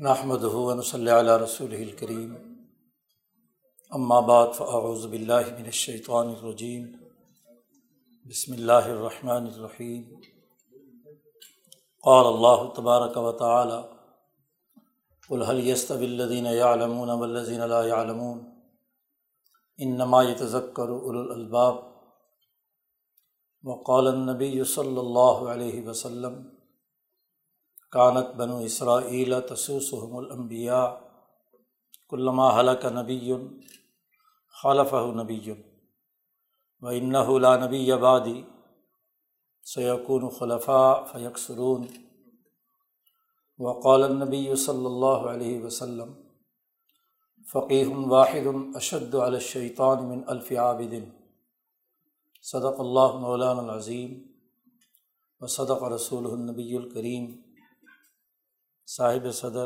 نحمد ہُون صلی علیہ رسول الکریم بعد فاعوذ باللہ من الشیطان الرجیم بسم اللہ الرحمن الرحیم قال اللہ تبارک و تعالی قل هل يستوي الذين يعلمون والذين لا يعلمون؟ انما يتذكر اولو الالباب وقال النبی صلی اللہ علیہ وسلم کانت بنو اسرائیل تسوسحم الانبیاء کلما حلق نبی خالف نبی و انََََََََََََََََََََََََََََََََََََََََََََََََََََََََََ نبی سیقون خلفاء فیکسرون وقال النبی صلی اللہ علیہ وسلم فقیح واحد اشد الشیطان من الف عابد صدق اللہ مولان العظیم و صدق رسول النبی الکریم صاحب صدر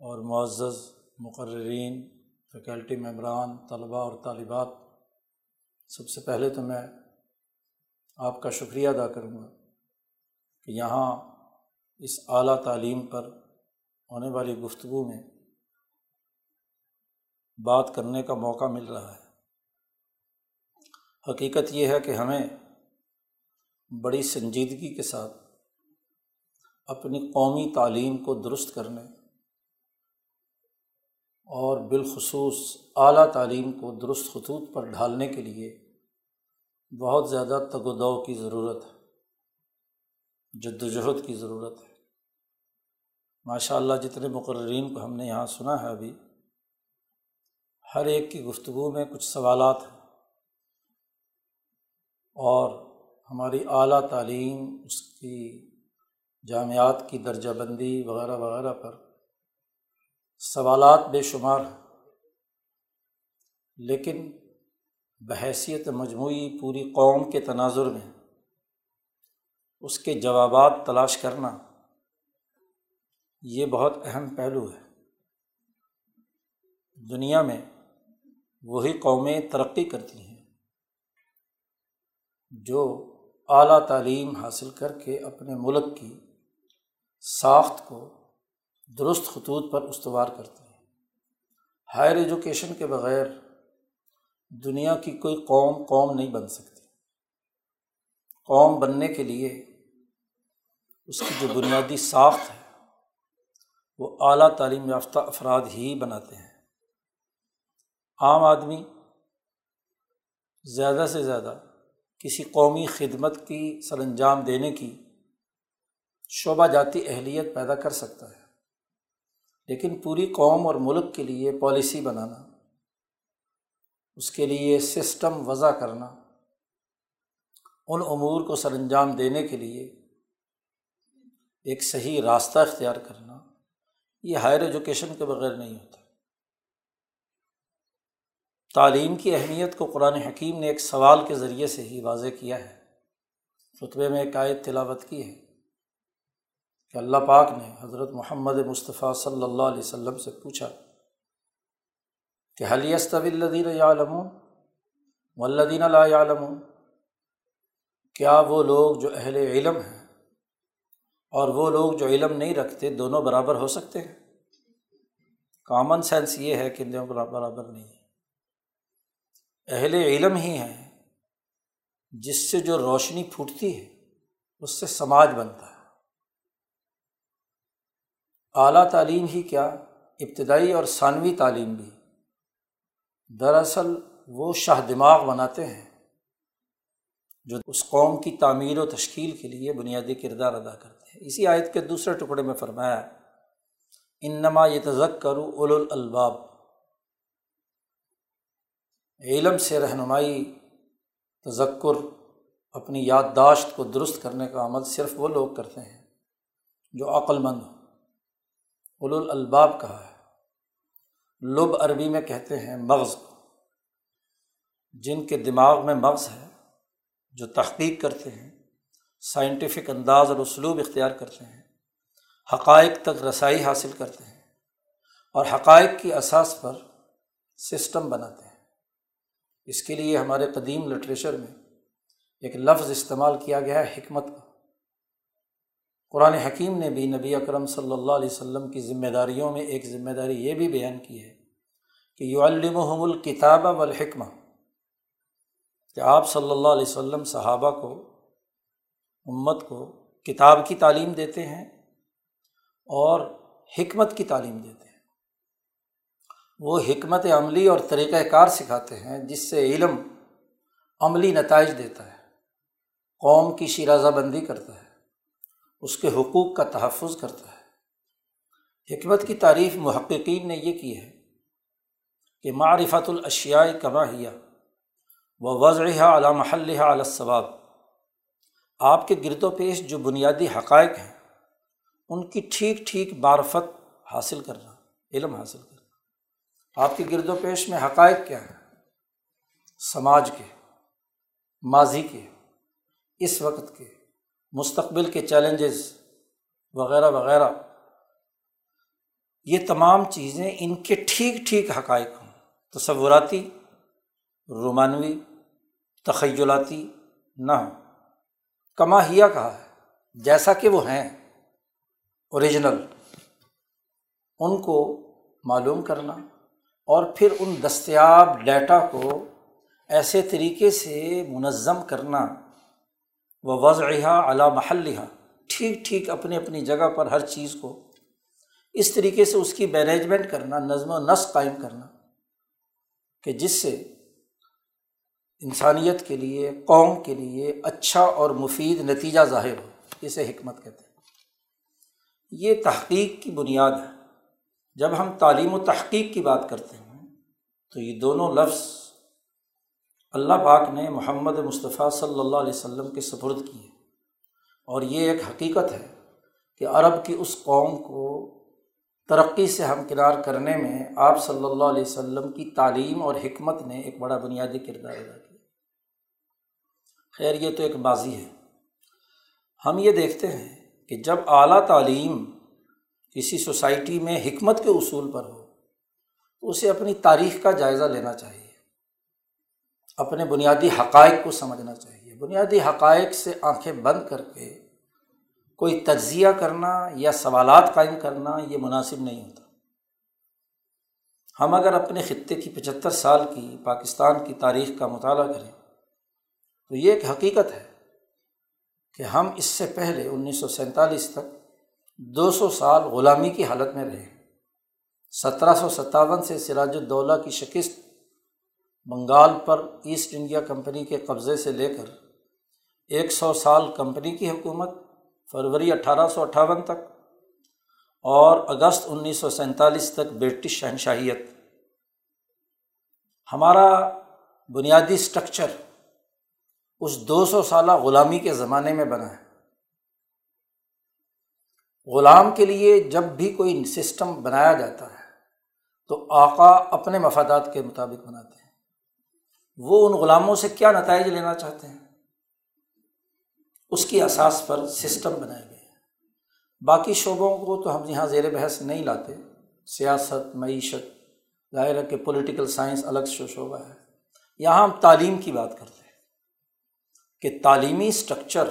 اور معزز مقررین، فیکلٹی ممبران، طلباء اور طالبات، سب سے پہلے تو میں آپ کا شکریہ ادا کروں گا کہ یہاں اس اعلیٰ تعلیم پر ہونے والی گفتگو میں بات کرنے کا موقع مل رہا ہے۔ حقیقت یہ ہے کہ ہمیں بڑی سنجیدگی کے ساتھ اپنی قومی تعلیم کو درست کرنے اور بالخصوص اعلیٰ تعلیم کو درست خطوط پر ڈھالنے کے لیے بہت زیادہ تگ و دو کی ضرورت ہے، جد وجہد کی ضرورت ہے۔ ماشاء اللہ جتنے مقررین کو ہم نے یہاں سنا ہے ابھی، ہر ایک کی گفتگو میں کچھ سوالات ہیں اور ہماری اعلیٰ تعلیم اس کی جامعات کی درجہ بندی وغیرہ وغیرہ پر سوالات بے شمار ہیں۔ لیکن بحیثیت مجموعی پوری قوم کے تناظر میں اس کے جوابات تلاش کرنا یہ بہت اہم پہلو ہے۔ دنیا میں وہی قومیں ترقی کرتی ہیں جو اعلیٰ تعلیم حاصل کر کے اپنے ملک کی ساخت کو درست خطوط پر استوار کرتے ہیں۔ ہائر ایجوکیشن کے بغیر دنیا کی کوئی قوم قوم نہیں بن سکتی۔ قوم بننے کے لیے اس کی جو بنیادی ساخت ہے، وہ اعلیٰ تعلیم یافتہ افراد ہی بناتے ہیں۔ عام آدمی زیادہ سے زیادہ کسی قومی خدمت کی سر انجام دینے کی شعبہ جاتی اہلیت پیدا کر سکتا ہے۔ لیکن پوری قوم اور ملک کے لیے پالیسی بنانا، اس کے لیے سسٹم وضع کرنا، ان امور کو سر انجام دینے کے لیے ایک صحیح راستہ اختیار کرنا، یہ ہائر ایجوکیشن کے بغیر نہیں ہوتا۔ تعلیم کی اہمیت کو قرآن حکیم نے ایک سوال کے ذریعے سے ہی واضح کیا ہے۔ رتبے میں ایک آیت تلاوت کی ہے۔ کہ اللہ پاک نے حضرت محمد مصطفیٰ صلی اللہ علیہ وسلم سے پوچھا کہ حلیست الدین عالم ولدین عالم کیا وہ لوگ جو اہل علم ہیں اور وہ لوگ جو علم نہیں رکھتے دونوں برابر ہو سکتے ہیں؟ کامن سینس یہ ہے کہ دونوں برابر نہیں اہل علم ہی ہیں جس سے جو روشنی پھوٹتی ہے، اس سے سماج بنتا ہے۔ اعلیٰ تعلیم ہی کیا، ابتدائی اور ثانوی تعلیم بھی۔ دراصل وہ شاہ دماغ بناتے ہیں جو اس قوم کی تعمیر و تشکیل کے لیے بنیادی کردار ادا کرتے ہیں۔ اسی آیت کے دوسرے ٹکڑے میں فرمایا، انما یہ تزک کرو اول الباب علم سے رہنمائی، تذکر، اپنی یادداشت کو درست کرنے کا عمل صرف وہ لوگ کرتے ہیں جو عقل مند ہوں۔ الباب کہا ہے۔ لب عربی میں کہتے ہیں مغز۔ کو جن کے دماغ میں مغز ہے، جو تحقیق کرتے ہیں سائنٹیفک انداز اور اسلوب اختیار کرتے ہیں، حقائق تک رسائی حاصل کرتے ہیں اور حقائق کی اساس پر سسٹم بناتے ہیں۔ اس کے لیے ہمارے قدیم لٹریچر میں ایک لفظ استعمال کیا گیا ہے، حکمت کا۔ قرآن حکیم نے بھی نبی اکرم صلی اللہ علیہ وسلم کی ذمہ داریوں میں ایک ذمہ داری یہ بھی بیان کی ہے کہ یو المحم الکتاب والحکمہ، کہ آپ صلی اللہ علیہ وسلم صحابہ کو، امت کو کتاب کی تعلیم دیتے ہیں اور حکمت کی تعلیم دیتے ہیں۔ وہ حکمت عملی اور طریقۂ کار سکھاتے ہیں، جس سے علم عملی نتائج دیتا ہے، قوم کی شیرازہ بندی کرتا ہے۔ اس کے حقوق کا تحفظ کرتا ہے۔ حکمت کی تعریف محققین نے یہ کی ہے کہ معرفت الاشیاء کما ہیا، و وضع علام محلحہ علیہصواب آپ کے گرد و پیش جو بنیادی حقائق ہیں، ان کی ٹھیک ٹھیک معرفت حاصل کرنا، علم حاصل کرنا۔ آپ کے گرد و پیش میں حقائق کیا ہیں؟ سماج کے، ماضی کے، اس وقت کے۔ مستقبل کے چیلنجز وغیرہ وغیرہ، یہ تمام چیزیں ان کے ٹھیک ٹھیک حقائق ہوں۔ تصوراتی، رومانوی، تخیلاتی نہ ہوں۔ کما ہیا کہا ہے، جیسا کہ وہ ہیں اوریجنل ان کو معلوم کرنا اور پھر ان دستیاب ڈیٹا کو ایسے طریقے سے منظم کرنا۔ و وضع علا محلحہ ٹھیک ٹھیک، اپنی اپنی جگہ پر ہر چیز کو۔ اس طریقے سے اس کی مینجمنٹ کرنا، نظم و نسق قائم کرنا۔ کہ جس سے انسانیت کے لیے، قوم کے لیے اچھا اور مفید نتیجہ ظاہر ہو۔ اسے حکمت کہتے ہیں۔ یہ تحقیق کی بنیاد ہے۔ جب ہم تعلیم و تحقیق کی بات کرتے ہیں، تو یہ دونوں لفظ اللہ پاک نے محمد مصطفیٰ صلی اللہ علیہ وسلم کے سپرد کی ہے اور یہ ایک حقیقت ہے کہ عرب کی اس قوم کو ترقی سے ہمکنار کرنے میں آپ صلی اللہ علیہ وسلم کی تعلیم اور حکمت نے ایک بڑا بنیادی کردار ادا کیا۔ خیر، یہ تو ایک ماضی ہے۔ ہم یہ دیکھتے ہیں کہ جب اعلیٰ تعلیم کسی سوسائٹی میں حکمت کے اصول پر ہو، تو اسے اپنی تاریخ کا جائزہ لینا چاہیے۔ اپنے بنیادی حقائق کو سمجھنا چاہیے۔ بنیادی حقائق سے آنکھیں بند کر کے کوئی تجزیہ کرنا یا سوالات قائم کرنا یہ مناسب نہیں ہوتا۔ ہم اگر اپنے خطے کی پچہتر سال کی پاکستان کی تاریخ کا مطالعہ کریں تو یہ ایک حقیقت ہے کہ ہم اس سے پہلے انیس سو سینتالیس تک دو سو سال غلامی کی حالت میں رہے۔ سترہ سو ستاون سے سراج الدولہ کی شکست بنگال پر ایسٹ انڈیا کمپنی کے قبضے سے لے کر ایک سو سال کمپنی کی حکومت، فروری اٹھارہ سو اٹھاون تک، اور اگست انیس سو سینتالیس تک برٹش شہنشاہیت۔ ہمارا بنیادی اسٹرکچر اس دو سو سالہ غلامی کے زمانے میں بنا ہے۔ غلام کے لیے جب بھی کوئی سسٹم بنایا جاتا ہے تو آقا اپنے مفادات کے مطابق بناتے ہیں۔ وہ ان غلاموں سے کیا نتائج لینا چاہتے ہیں؟ اس کی اساس پر سسٹم بنائے گئے باقی شعبوں کو تو ہم یہاں زیر بحث نہیں لاتے۔ سیاست، معیشت، ظاہر ہے کہ پولیٹیکل سائنس الگ شعبہ ہے۔ یہاں ہم تعلیم کی بات کرتے ہیں کہ تعلیمی اسٹرکچر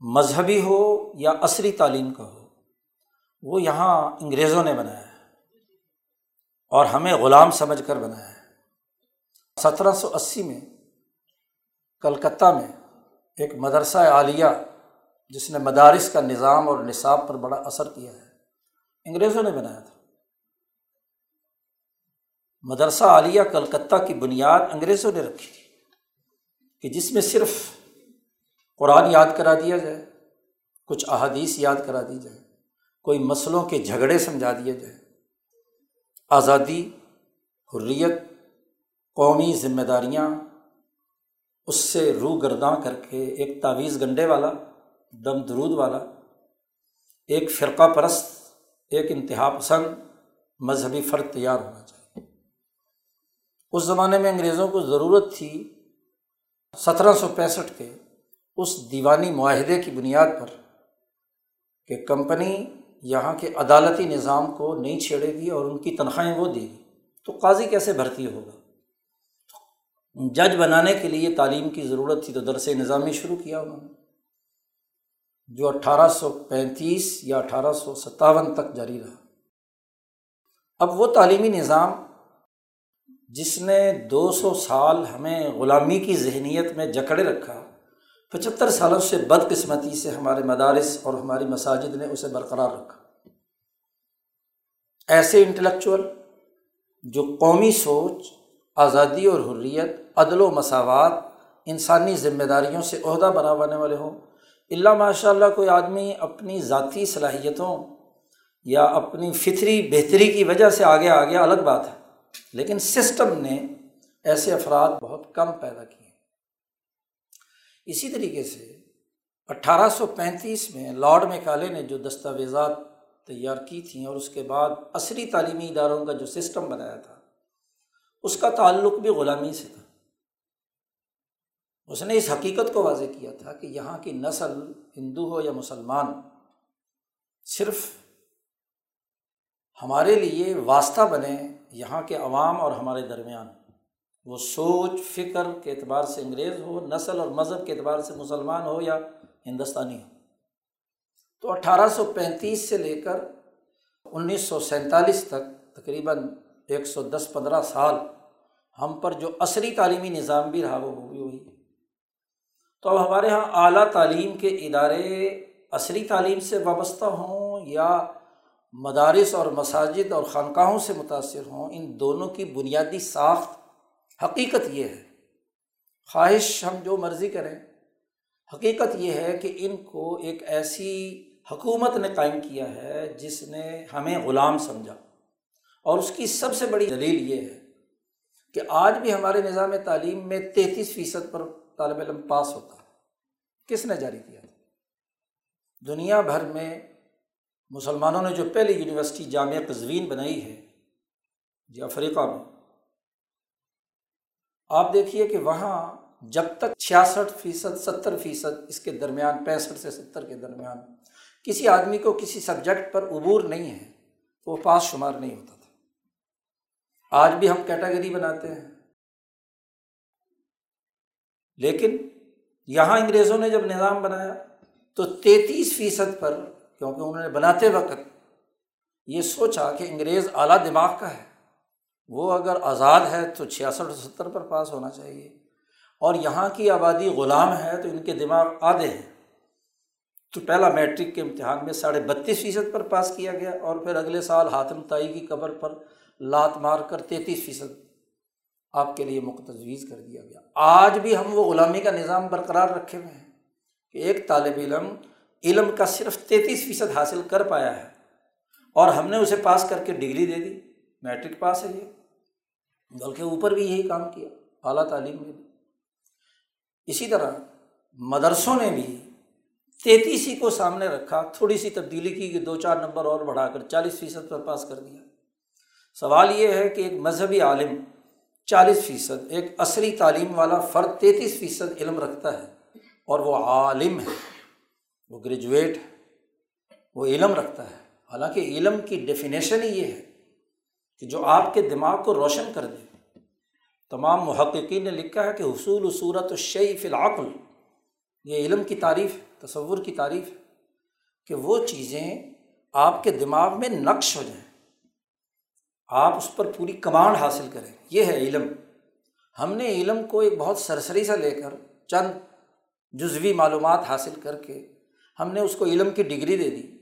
مذہبی ہو یا عصری تعلیم کا ہو، وہ یہاں انگریزوں نے بنایا ہے۔ اور ہمیں غلام سمجھ کر بنایا ہے۔ سترہ سو اسی میں کلکتہ میں ایک مدرسہ عالیہ جس نے مدارس کا نظام اور نصاب پر بڑا اثر کیا ہے، انگریزوں نے بنایا تھا۔ مدرسہ عالیہ کلکتہ کی بنیاد انگریزوں نے رکھی تھی کہ جس میں صرف قرآن یاد کرا دیا جائے، کچھ احادیث یاد کرا دی جائے، کوئی مسئلوں کے جھگڑے سمجھا دیے جائے۔ آزادی، حریت، قومی ذمہ داریاں، اس سے روح گرداں کر کے ایک تعویذ گنڈے والا، دم درود والا، ایک فرقہ پرست، ایک انتہا پسند مذہبی فرق تیار ہونا چاہیے۔ اس زمانے میں انگریزوں کو ضرورت تھی سترہ سو پینسٹھ کے اس دیوانی معاہدے کی بنیاد پر کہ کمپنی یہاں کے عدالتی نظام کو نہیں چھیڑے گی اور ان کی تنخواہیں وہ دے گی۔ تو قاضی کیسے بھرتی ہوگا؟ جج بنانے کے لیے تعلیم کی ضرورت تھی تو درس نظامی شروع کیا انہوں نے۔ جو اٹھارہ سو پینتیس یا اٹھارہ سو ستاون تک جاری رہا۔ اب وہ تعلیمی نظام جس نے دو سو سال ہمیں غلامی کی ذہنیت میں جکڑے رکھا پچہتر سالوں سے بدقسمتی سے ہمارے مدارس اور ہماری مساجد نے اسے برقرار رکھا۔ ایسے انٹلیکچوئل جو قومی سوچ، آزادی اور حریت، عدل و مساوات، انسانی ذمہ داریوں سے عہدہ بناوانے والے ہوں اللہ ماشاء اللہ کوئی آدمی اپنی ذاتی صلاحیتوں یا اپنی فطری بہتری کی وجہ سے آگے آ گیا الگ بات ہے، لیکن سسٹم نے ایسے افراد بہت کم پیدا کیے۔ اسی طریقے سے اٹھارہ سو پینتیس میں لارڈ میکالے نے جو دستاویزات تیار کی تھیں اور اس کے بعد عصری تعلیمی اداروں کا جو سسٹم بنایا تھا، اس کا تعلق بھی غلامی سے تھا۔ اس نے اس حقیقت کو واضح کیا تھا کہ یہاں کی نسل ہندو ہو یا مسلمان، صرف ہمارے لیے واسطہ بنے یہاں کے عوام اور ہمارے درمیان۔ وہ سوچ، فکر کے اعتبار سے انگریز ہو، نسل اور مذہب کے اعتبار سے مسلمان ہو یا ہندوستانی ہو۔ تو اٹھارہ سو پینتیس سے لے کر انیس سو سینتالیس تک، تقریباً ایک سو دس پندرہ سال، ہم پر جو عصری تعلیمی نظام بھی رہا، وہ بھی ہوئی تو اب ہمارے یہاں اعلیٰ تعلیم کے ادارے عصری تعلیم سے وابستہ ہوں یا مدارس اور مساجد اور خانقاہوں سے متاثر ہوں، ان دونوں کی بنیادی ساخت حقیقت یہ ہے۔ خواہش ہم جو مرضی کریں، حقیقت یہ ہے کہ ان کو ایک ایسی حکومت نے قائم کیا ہے جس نے ہمیں غلام سمجھا۔ اور اس کی سب سے بڑی دلیل یہ ہے کہ آج بھی ہمارے نظام تعلیم میں تینتیس فیصد پر طالب علم پاس ہوتا۔ ہے کس نے جاری کیا؟ تھا دنیا بھر میں مسلمانوں نے جو پہلی یونیورسٹی جامعہ قزوین بنائی ہے جی افریقہ میں آپ دیکھیے کہ وہاں جب تک چھیاسٹھ فیصد، ستر فیصد، اس کے درمیان، پینسٹھ سے ستر کے درمیان کسی آدمی کو کسی سبجیکٹ پر عبور نہیں ہے تو وہ پاس شمار نہیں ہوتا تھا۔ آج بھی ہم کیٹاگری بناتے ہیں۔ لیکن یہاں انگریزوں نے جب نظام بنایا تو تینتیس فیصد پر، کیونکہ انہوں نے بناتے وقت یہ سوچا کہ انگریز اعلیٰ دماغ کا ہے۔ وہ اگر آزاد ہے تو چھیاسٹھ ستر پر پاس ہونا چاہیے۔ اور یہاں کی آبادی غلام ہے تو ان کے دماغ آدھے ہیں۔ تو پہلا میٹرک کے امتحان میں ساڑھے بتیس فیصد پر پاس کیا گیا اور پھر اگلے سال ہاتم تائی کی قبر پر لات مار کر تینتیس فیصد آپ کے لیے مقتجویز کر دیا گیا۔ آج بھی ہم وہ غلامی کا نظام برقرار رکھے ہوئے ہیں کہ ایک طالب علم علم کا صرف تینتیس فیصد حاصل کر پایا ہے اور ہم نے اسے پاس کر کے ڈگری دے دی، میٹرک پاس ہے یہ۔ بلکہ اوپر بھی یہی کام کیا، اعلیٰ تعلیم میں بھی۔ اسی طرح مدرسوں نے بھی تینتیس ہی کو سامنے رکھا، تھوڑی سی تبدیلی کی کہ دو چار نمبر اور بڑھا کر چالیس فیصد پر پاس کر دیا۔ سوال یہ ہے کہ ایک مذہبی عالم چالیس فیصد، ایک عصری تعلیم والا فرد تینتیس فیصد علم رکھتا ہے اور وہ عالم ہے، وہ گریجویٹ ہے، وہ علم رکھتا ہے۔ حالانکہ علم کی ڈیفینیشن ہی یہ ہے کہ جو آپ کے دماغ کو روشن کر دے۔ تمام محققین نے لکھا ہے کہ حصول و صورت و فی العقل، یہ علم کی تعریف تصور کی تعریف کہ وہ چیزیں آپ کے دماغ میں نقش ہو جائیں۔ آپ اس پر پوری کمانڈ حاصل کریں۔ یہ ہے علم۔ ہم نے علم کو ایک بہت سرسری سے لے کر چند جزوی معلومات حاصل کر کے ہم نے اس کو علم کی ڈگری دے دی۔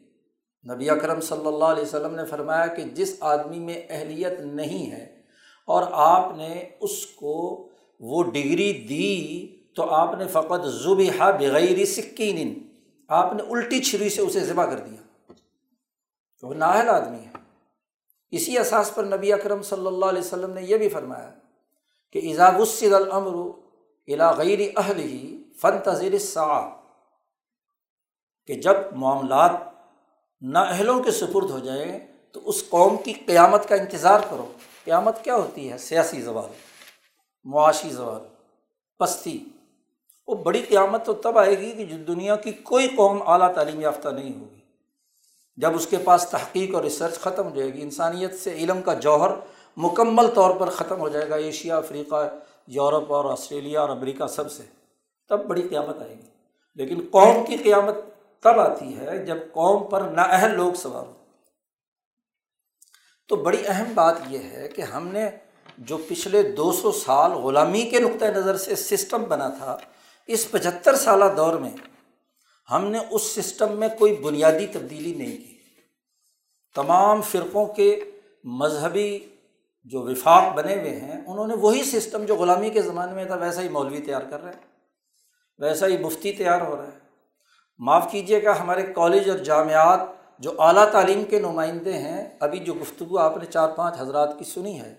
نبی اکرم صلی اللہ علیہ وسلم نے فرمایا کہ جس آدمی میں اہلیت نہیں ہے اور آپ نے اس کو وہ ڈگری دی تو آپ نے فقط ذبح بغیر سکین، آپ نے الٹی چھری سے اسے ذبح کر دیا۔ تو وہ نااہل آدمی ہے۔ اسی اساس پر نبی اکرم صلی اللہ علیہ وسلم نے یہ بھی فرمایا کہ ایزاب الصد العمر الا غیر اہل ہی فن تذیر کہ جب معاملات نااہلوں کے سپرد ہو جائیں تو اس قوم کی قیامت کا انتظار کرو۔ قیامت کیا ہوتی ہے؟ سیاسی زوال، معاشی زوال، پستی۔ وہ بڑی قیامت تو تب آئے گی کہ جو دنیا کی کوئی قوم اعلیٰ تعلیم یافتہ نہیں ہوگی۔ جب اس کے پاس تحقیق اور ریسرچ ختم ہو جائے گی، انسانیت سے علم کا جوہر مکمل طور پر ختم ہو جائے گا، ایشیا، افریقہ، یورپ اور آسٹریلیا اور امریکہ سب سے، تب بڑی قیامت آئے گی۔ لیکن قوم کی قیامت تب آتی ہے جب قوم پر نااہل لوگ سوار ہو تو بڑی اہم بات یہ ہے کہ ہم نے جو پچھلے دو سو سال غلامی کے نقطۂ نظر سے سسٹم بنا تھا، اس پچہتر سالہ دور میں ہم نے اس سسٹم میں کوئی بنیادی تبدیلی نہیں کی۔ تمام فرقوں کے مذہبی جو وفاق بنے ہوئے ہیں، انہوں نے وہی سسٹم جو غلامی کے زمانے میں تھا، ویسا ہی مولوی تیار کر رہے ہیں، ویسا ہی مفتی تیار ہو رہا ہے معاف کیجیے گا ہمارے کالج اور جامعات جو اعلیٰ تعلیم کے نمائندے ہیں، ابھی جو گفتگو آپ نے چار پانچ حضرات کی سنی ہے،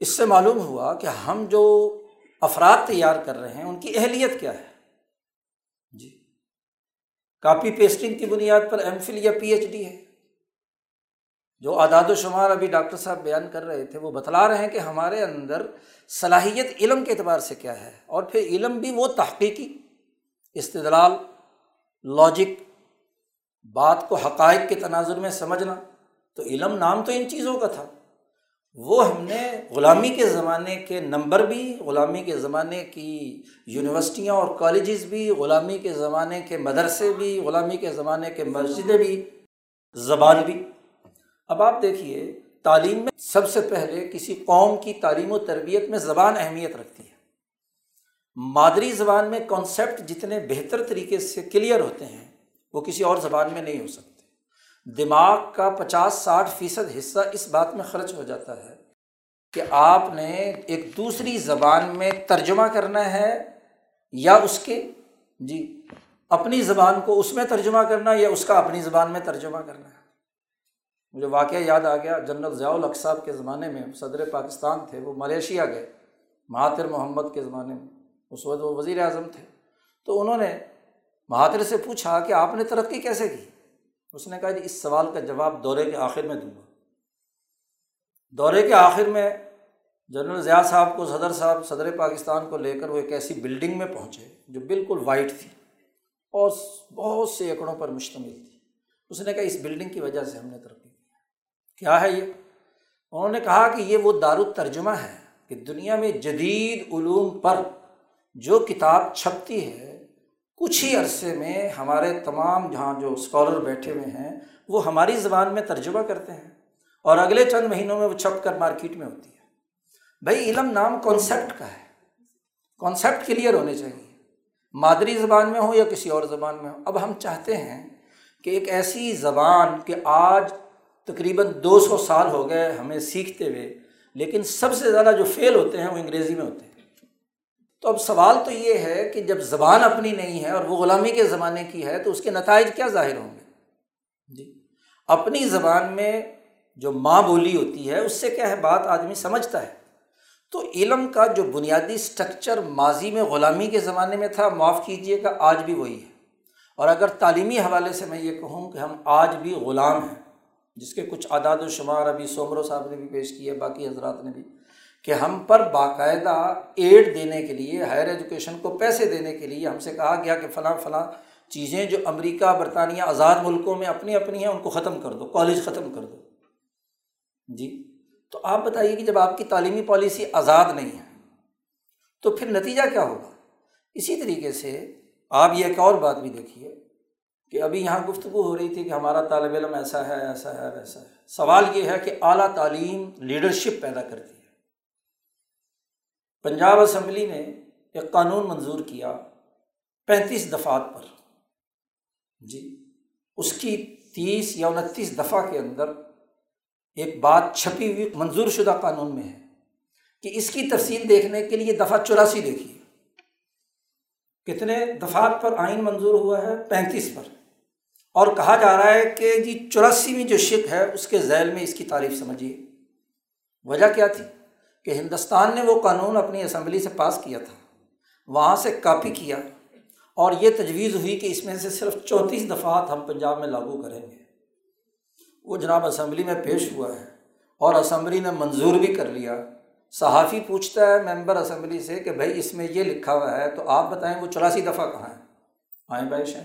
اس سے معلوم ہوا کہ ہم جو افراد تیار کر رہے ہیں، ان کی اہلیت کیا ہے؟ جی۔ کاپی پیسٹنگ کی بنیاد پر ایم فل یا پی ایچ ڈی ہے۔ جو اعداد و شمار ابھی ڈاکٹر صاحب بیان کر رہے تھے، وہ بتلا رہے ہیں کہ ہمارے اندر صلاحیت علم کے اعتبار سے کیا ہے، اور پھر علم بھی وہ تحقیقی استدلال لاجک بات کو حقائق کے تناظر میں سمجھنا، تو علم نام تو ان چیزوں کا تھا۔ وہ ہم نے غلامی کے زمانے کے نمبر بھی، غلامی کے زمانے کی یونیورسٹیاں اور کالجز بھی، غلامی کے زمانے کے مدرسے بھی، غلامی کے زمانے کے مسجدیں بھی، زبان بھی۔ اب آپ دیکھیے، تعلیم میں سب سے پہلے کسی قوم کی تعلیم و تربیت میں زبان اہمیت رکھتی ہے۔ مادری زبان میں کانسیپٹ جتنے بہتر طریقے سے کلیئر ہوتے ہیں، وہ کسی اور زبان میں نہیں ہو سکتے۔ دماغ کا پچاس ساٹھ فیصد حصہ اس بات میں خرچ ہو جاتا ہے کہ آپ نے ایک دوسری زبان میں ترجمہ کرنا ہے یا اس کے۔ جی اپنی زبان کو اس میں ترجمہ کرنا یا اس کا اپنی زبان میں ترجمہ کرنا۔ ہے مجھے واقعہ یاد آ گیا، جنرل ضیاء الق صاحب کے زمانے میں صدر پاکستان تھے، وہ ملیشیا گئے، مہاتر محمد کے زمانے میں۔ اس وقت وہ وزیر اعظم تھے۔ تو انہوں نے مہاتر سے پوچھا کہ آپ نے ترقی کیسے کی؟ اس نے کہا جی اس سوال کا جواب دورے کے آخر میں دوں گا۔ دورے کے آخر میں جنرل ضیاء صاحب کو، صدر صاحب، صدر پاکستان کو لے کر وہ ایک ایسی بلڈنگ میں پہنچے جو بالکل وائٹ تھی اور بہت سے ایکڑوں پر مشتمل تھی۔ اس نے کہا، اس بلڈنگ کی وجہ سے ہم نے ترقی کی۔ کیا ہے یہ؟ انہوں نے کہا کہ یہ وہ دار الترجمہ ہے کہ دنیا میں جدید علوم پر جو کتاب چھپتی ہے، کچھ ہی عرصے میں ہمارے تمام جہاں جو اسکالر بیٹھے ہوئے ہیں، وہ ہماری زبان میں ترجمہ کرتے ہیں اور اگلے چند مہینوں میں وہ چھپ کر مارکیٹ میں ہوتی ہے بھائی، علم نام کانسیپٹ کا ہے۔ کانسیپٹ کلیئر ہونے چاہیے۔ مادری زبان میں ہو یا کسی اور زبان میں ہو اب ہم چاہتے ہیں کہ ایک ایسی زبان کہ آج تقریباً دو سو سال ہو گئے ہمیں سیکھتے ہوئے، لیکن سب سے زیادہ جو فیل ہوتے ہیں وہ انگریزی میں ہوتے ہیں۔ تو اب سوال تو یہ ہے کہ جب زبان اپنی نہیں ہے اور وہ غلامی کے زمانے کی ہے تو اس کے نتائج کیا ظاہر ہوں گے؟ جی۔ اپنی زبان میں جو ماں بولی ہوتی ہے، اس سے کیا ہے؟ بات آدمی سمجھتا ہے۔ تو علم کا جو بنیادی اسٹرکچر ماضی میں غلامی کے زمانے میں تھا، معاف کیجیے گا آج بھی وہی ہے۔ اور اگر تعلیمی حوالے سے میں یہ کہوں کہ ہم آج بھی غلام ہیں، جس کے کچھ اعداد و شمار ابھی سومرو صاحب نے بھی پیش کیے، باقی حضرات نے بھی۔ کہ ہم پر باقاعدہ ایڈ دینے کے لیے، ہائر ایجوکیشن کو پیسے دینے کے لیے ہم سے کہا گیا کہ فلاں فلاں چیزیں جو امریکہ، برطانیہ، آزاد ملکوں میں اپنی اپنی ہیں، ان کو ختم کر دو، کالج ختم کر دو۔ جی تو آپ بتائیے کہ جب آپ کی تعلیمی پالیسی آزاد نہیں ہے، تو پھر نتیجہ کیا ہوگا؟ اسی طریقے سے آپ یہ ایک اور بات بھی دیکھیے کہ ابھی یہاں گفتگو ہو رہی تھی کہ ہمارا طالب علم ایسا ہے ایسا ہے، ویسا ہے۔ سوال یہ ہے کہ اعلیٰ تعلیم لیڈرشپ پیدا کرتی ہے۔ پنجاب اسمبلی نے ایک قانون منظور کیا پینتیس دفعات پر۔ جی اس کی تیس یا انتیس دفعہ کے اندر ایک بات چھپی ہوئی، منظور شدہ قانون میں ہے کہ اس کی تفصیل دیکھنے کے لیے دفعہ چوراسی دیکھیے۔ کتنے دفعات پر آئین منظور ہوا ہے؟ پینتیس پر۔ اور کہا جا رہا ہے کہ جی چوراسیویں جو شک ہے، اس کے ذیل میں اس کی تعریف سمجھیے۔ وجہ کیا تھی؟ کہ ہندوستان نے وہ قانون اپنی اسمبلی سے پاس کیا تھا، وہاں سے کاپی کیا اور یہ تجویز ہوئی کہ اس میں سے صرف چونتیس دفعات ہم پنجاب میں لاگو کریں گے۔ وہ جناب اسمبلی میں پیش ہوا ہے اور اسمبلی نے منظور بھی کر لیا۔ صحافی پوچھتا ہے ممبر اسمبلی سے کہ بھائی اس میں یہ لکھا ہوا ہے، تو آپ بتائیں وہ چوراسی دفعہ کہاں ہے؟ آئیں بھائی شاہ۔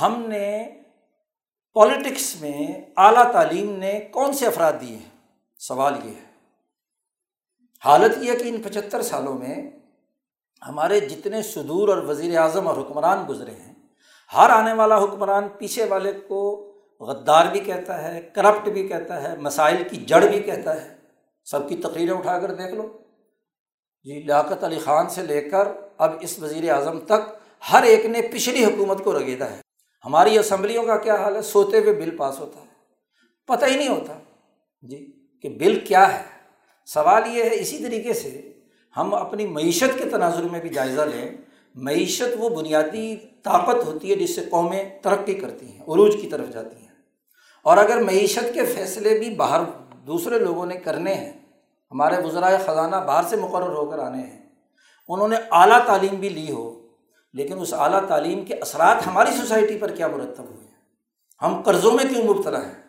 ہم نے پالیٹکس میں اعلیٰ تعلیم نے کون سے افراد دیے؟ ہیں سوال یہ ہے۔ حالت یہ کہ ان پچہتر سالوں میں ہمارے جتنے صدور اور وزیر اعظم اور حکمران گزرے ہیں، ہر آنے والا حکمران پیچھے والے کو غدار بھی کہتا ہے، کرپٹ بھی کہتا ہے، مسائل کی جڑ بھی کہتا ہے۔ سب کی تقریریں اٹھا کر دیکھ لو۔ جی لیاقت علی خان سے لے کر اب اس وزیر اعظم تک ہر ایک نے پچھلی حکومت کو رگیدا ہے۔ ہماری اسمبلیوں کا کیا حال ہے؟ سوتے ہوئے بل پاس ہوتا ہے۔ پتہ ہی نہیں ہوتا۔ جی کہ بل کیا ہے؟ سوال یہ ہے، اسی طریقے سے ہم اپنی معیشت کے تناظر میں بھی جائزہ لیں۔ معیشت وہ بنیادی طاقت ہوتی ہے جس سے قومیں ترقی کرتی ہیں، عروج کی طرف جاتی ہیں۔ اور اگر معیشت کے فیصلے بھی باہر دوسرے لوگوں نے کرنے ہیں، ہمارے وزرائے خزانہ باہر سے مقرر ہو کر آنے ہیں، انہوں نے اعلیٰ تعلیم بھی لی ہو، لیکن اس اعلیٰ تعلیم کے اثرات ہماری سوسائٹی پر کیا مرتب ہوئے؟ ہیں ہم قرضوں میں کیوں مبتلا ہیں؟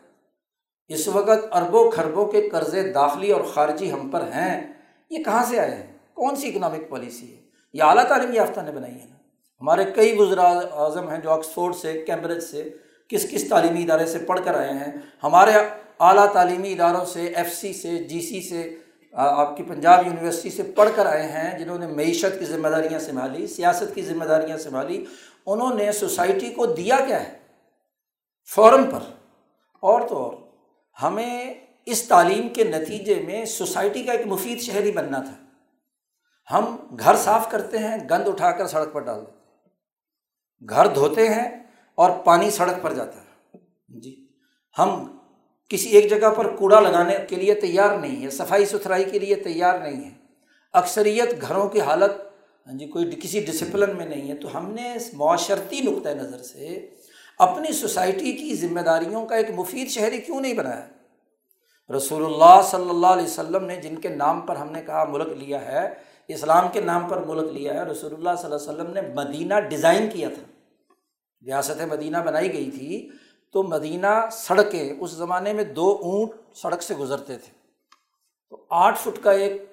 اس وقت اربوں خربوں کے قرضے داخلی اور خارجی ہم پر ہیں، یہ کہاں سے آئے ہیں؟ کون سی اکنامک پالیسی ہے؟ یہ اعلیٰ تعلیم یافتہ نے بنائی ہے نا۔ ہمارے کئی وزرا اعظم ہیں جو آکسفورڈ سے، کیمبرج سے، کس کس تعلیمی ادارے سے پڑھ کر آئے ہیں۔ ہمارے اعلیٰ تعلیمی اداروں سے، ایف سی سے جی سی سے آپ کی پنجاب یونیورسٹی سے پڑھ کر آئے ہیں، جنہوں نے معیشت کی ذمہ داریاں سنبھالی، سیاست کی ذمہ داریاں سنبھالی۔ انہوں نے سوسائٹی کو دیا کیا ہے؟ فوراً پر۔ اور تو اور۔ ہمیں اس تعلیم کے نتیجے میں سوسائٹی کا ایک مفید شہری بننا تھا۔ ہم گھر صاف کرتے ہیں، گند اٹھا کر سڑک پر ڈال دیتے ہیں۔ گھر دھوتے ہیں اور پانی سڑک پر جاتا ہے۔ جی ہم کسی ایک جگہ پر کوڑا لگانے کے لیے تیار نہیں ہے صفائی ستھرائی کے لیے تیار نہیں ہے اکثریت گھروں کی حالت ہاں جی کوئی کسی ڈسپلن میں نہیں ہے۔ تو ہم نے اس معاشرتی نقطۂ نظر سے اپنی سوسائٹی کی ذمہ داریوں کا ایک مفید شہری کیوں نہیں بنایا؟ رسول اللہ صلی اللہ علیہ وسلم نے جن کے نام پر ہم نے کہا ملک لیا ہے، اسلام کے نام پر ملک لیا ہے رسول اللہ صلی اللہ علیہ وسلم نے مدینہ ڈیزائن کیا تھا۔ ریاست مدینہ بنائی گئی تھی تو مدینہ سڑکیں اس زمانے میں دو اونٹ سڑک سے گزرتے تھے۔ تو آٹھ فٹ کا ایک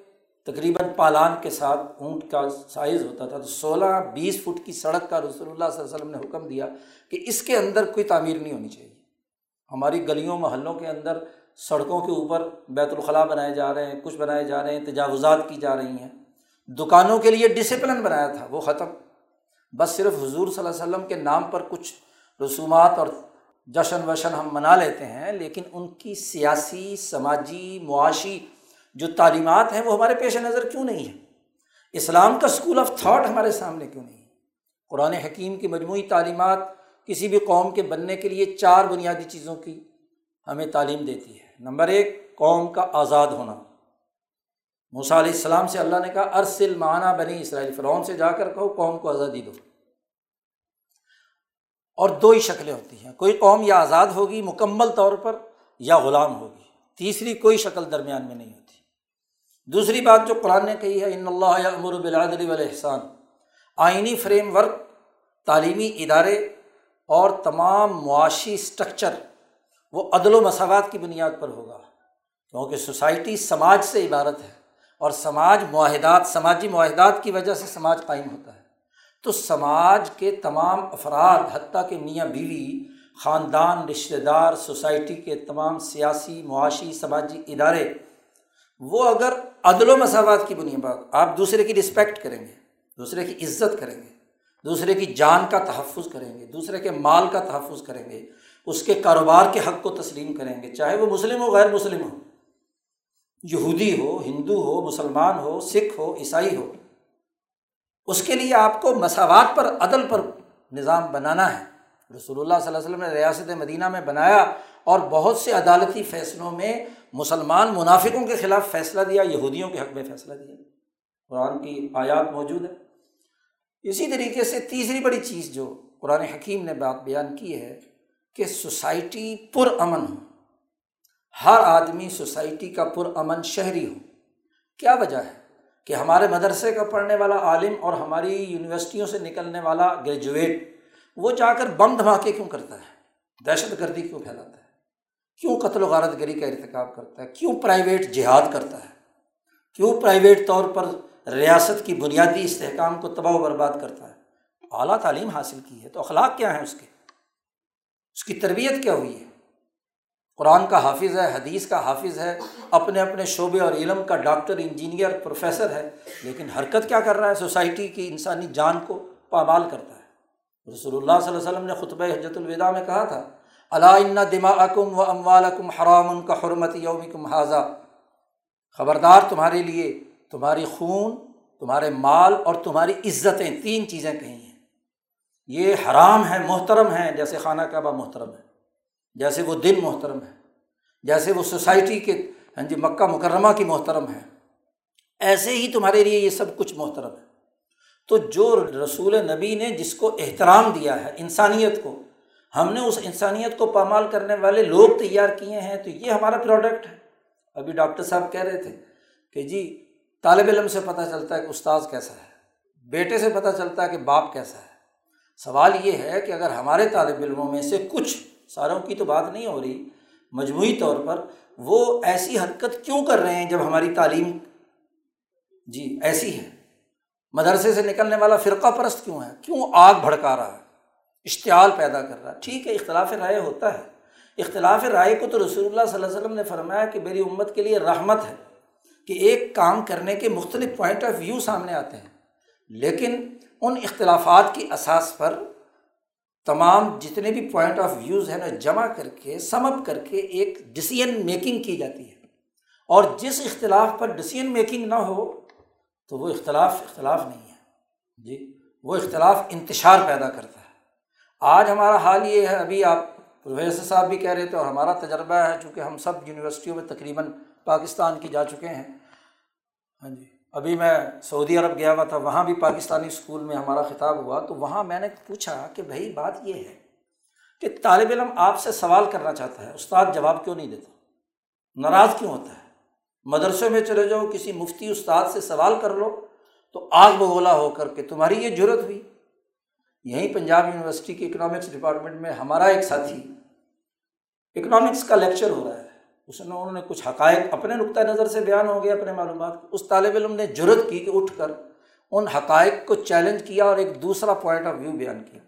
تقریباً پالان کے ساتھ اونٹ کا سائز ہوتا تھا۔ تو سولہ بیس فٹ کی سڑک کا رسول اللہ صلی اللہ علیہ وسلم نے حکم دیا کہ اس کے اندر کوئی تعمیر نہیں ہونی چاہیے۔ ہماری گلیوں محلوں کے اندر سڑکوں کے اوپر بیت الخلاء بنائے جا رہے ہیں، کچھ بنائے جا رہے ہیں، تجاوزات کی جا رہی ہیں۔ دکانوں کے لیے ڈسپلن بنایا تھا، وہ ختم۔ بس صرف حضور صلی اللہ علیہ وسلم کے نام پر کچھ رسومات اور جشن وشن ہم منا لیتے ہیں، لیکن ان کی سیاسی، سماجی، معاشی جو تعلیمات ہیں وہ ہمارے پیش نظر کیوں نہیں ہیں؟ اسلام کا اسکول آف تھاٹ ہمارے سامنے کیوں نہیں ہے؟ قرآن حکیم کی مجموعی تعلیمات کسی بھی قوم کے بننے کے لیے چار بنیادی چیزوں کی ہمیں تعلیم دیتی ہے۔ نمبر ایک، قوم کا آزاد ہونا۔ موسیٰ علیہ السلام سے اللہ نے کہا، ارسل معنیٰ بنی اسرائیل، فرعون سے جا کر کہو قوم کو آزادی دو۔ اور دو ہی شکلیں ہوتی ہیں۔ کوئی قوم یا آزاد ہوگی مکمل طور پر یا غلام ہوگی۔ تیسری کوئی شکل درمیان میں نہیں ہوتی دوسری بات جو قرآن نے کہی ہے ان اللہ امر بلادری والاحسان آئینی فریم ورک، تعلیمی ادارے اور تمام معاشی اسٹرکچر وہ عدل و مساوات کی بنیاد پر ہوگا۔ کیونکہ سوسائٹی سماج سے عبارت ہے اور سماج معاہدات، سماجی معاہدات کی وجہ سے سماج قائم ہوتا ہے۔ تو سماج کے تمام افراد، حتیٰ کہ میاں بیوی، خاندان، رشتہ دار، سوسائٹی کے تمام سیاسی، معاشی، سماجی ادارے وہ اگر عدل و مساوات کی بنیاد آپ دوسرے کی رسپیکٹ کریں گے، دوسرے کی عزت کریں گے، دوسرے کی جان کا تحفظ کریں گے، دوسرے کے مال کا تحفظ کریں گے، اس کے کاروبار کے حق کو تسلیم کریں گے، چاہے وہ مسلم ہو، غیر مسلم ہو، یہودی ہو، ہندو ہو، مسلمان ہو، سکھ ہو، عیسائی ہو، اس کے لیے آپ کو مساوات پر، عدل پر نظام بنانا ہے۔ رسول اللہ صلی اللہ علیہ وسلم نے ریاست مدینہ میں بنایا اور بہت سے عدالتی فیصلوں میں مسلمان منافقوں کے خلاف فیصلہ دیا، یہودیوں کے حق میں فیصلہ دیا۔ قرآن کی آیات موجود ہے اسی طریقے سے تیسری بڑی چیز جو قرآن حکیم نے بات بیان کی ہے کہ سوسائٹی پر امن ہو۔ ہر آدمی سوسائٹی کا پر امن شہری ہو۔ کیا وجہ ہے؟ کہ ہمارے مدرسے کا پڑھنے والا عالم اور ہماری یونیورسٹیوں سے نکلنے والا گریجویٹ۔ وہ جا کر بم دھماکے کیوں کرتا ہے؟ دہشت گردی کیوں پھیلاتا ہے؟ کیوں قتل و غارت گری کا ارتکاب کرتا ہے؟ کیوں پرائیویٹ جہاد کرتا ہے؟ کیوں پرائیویٹ طور پر ریاست کی بنیادی استحکام کو تباہ و برباد کرتا ہے؟ اعلیٰ تعلیم حاصل کی ہے تو اخلاق کیا ہیں اس کے؟ اس کی تربیت کیا ہوئی ہے؟ قرآن کا حافظ ہے، حدیث کا حافظ ہے، اپنے اپنے شعبے اور علم کا ڈاکٹر، انجینئر، پروفیسر ہے، لیکن حرکت کیا کر رہا ہے؟ سوسائٹی کی انسانی جان کو پامال کرتا ہے۔ رسول اللہ صلی اللہ علیہ وسلم نے خطبہ حجت الوداع میں کہا تھا اللہ دما اکم و اموالکم حرام کا حرمت یوم حاضہ خبردار تمہارے لیے تمہاری خون، تمہارے مال اور تمہاری عزتیں تین چیزیں کہیں ہیں۔ یہ حرام ہے محترم ہیں، جیسے خانہ کعبہ محترم ہے، جیسے وہ دن محترم ہے، جیسے وہ سوسائٹی کے ہاں جی مکہ مکرمہ کی محترم ہے۔ ایسے ہی تمہارے لیے یہ سب کچھ محترم ہے۔ تو جو رسول نبی نے جس کو احترام دیا ہے، انسانیت کو، ہم نے اس انسانیت کو پامال کرنے والے لوگ تیار کیے ہیں، تو یہ ہمارا پروڈکٹ ہے۔ ابھی ڈاکٹر صاحب کہہ رہے تھے کہ جی طالب علم سے پتہ چلتا ہے کہ استاذ کیسا ہے، بیٹے سے پتہ چلتا ہے کہ باپ کیسا ہے۔ سوال یہ ہے کہ اگر ہمارے طالب علموں میں سے کچھ ساروں کی تو بات نہیں ہو رہی، مجموعی طور پر وہ ایسی حرکت کیوں کر رہے ہیں جب ہماری تعلیم جی ایسی ہے؟ مدرسے سے نکلنے والا فرقہ پرست کیوں ہے؟ کیوں آگ بھڑکا رہا ہے؟ اشتعال پیدا کر رہا ہے؟ ٹھیک ہے، اختلاف رائے ہوتا ہے۔ اختلاف رائے کو تو رسول اللہ صلی اللہ علیہ وسلم نے فرمایا کہ میری امت کے لیے رحمت ہے کہ ایک کام کرنے کے مختلف پوائنٹ آف ویو سامنے آتے ہیں۔ لیکن ان اختلافات کی اساس پر تمام جتنے بھی پوائنٹ آف ویوز ہیں نا، جمع کر کے سم اپ کر کے ایک ڈسیزن میکنگ کی جاتی ہے۔ اور جس اختلاف پر ڈسیزن میکنگ نہ ہو تو وہ اختلاف اختلاف نہیں ہے۔ جی وہ اختلاف انتشار پیدا کرتا ہے۔ آج ہمارا حال یہ ہے، ابھی آپ پروفیسر صاحب بھی کہہ رہے تھے اور ہمارا تجربہ ہے، چونکہ ہم سب یونیورسٹیوں میں تقریباً پاکستان کی جا چکے ہیں۔ ہاں جی ابھی میں سعودی عرب گیا ہوا تھا، وہاں بھی پاکستانی اسکول میں ہمارا خطاب ہوا۔ تو وہاں میں نے پوچھا کہ بھائی، بات یہ ہے کہ طالب علم آپ سے سوال کرنا چاہتا ہے، استاد جواب کیوں نہیں دیتا؟ ناراض کیوں ہوتا ہے؟ مدرسے میں چلے جاؤ، کسی مفتی استاد سے سوال کر لو، تو آگ بگولا ہو کر کے تمہاری یہ ضرورت ہوئی۔ یہیں پنجاب یونیورسٹی کے اکنامکس ڈپارٹمنٹ میں ہمارا ایک ساتھی اکنامکس کا لیکچر ہو رہا ہے۔ اس میں انہوں نے کچھ حقائق اپنے نقطۂ نظر سے بیان ہو گیا اپنے معلومات۔ اس طالب علم نے ضرورت کی کہ اٹھ کر ان حقائق کو چیلنج کیا اور ایک دوسرا پوائنٹ آف ویو بیان کیا۔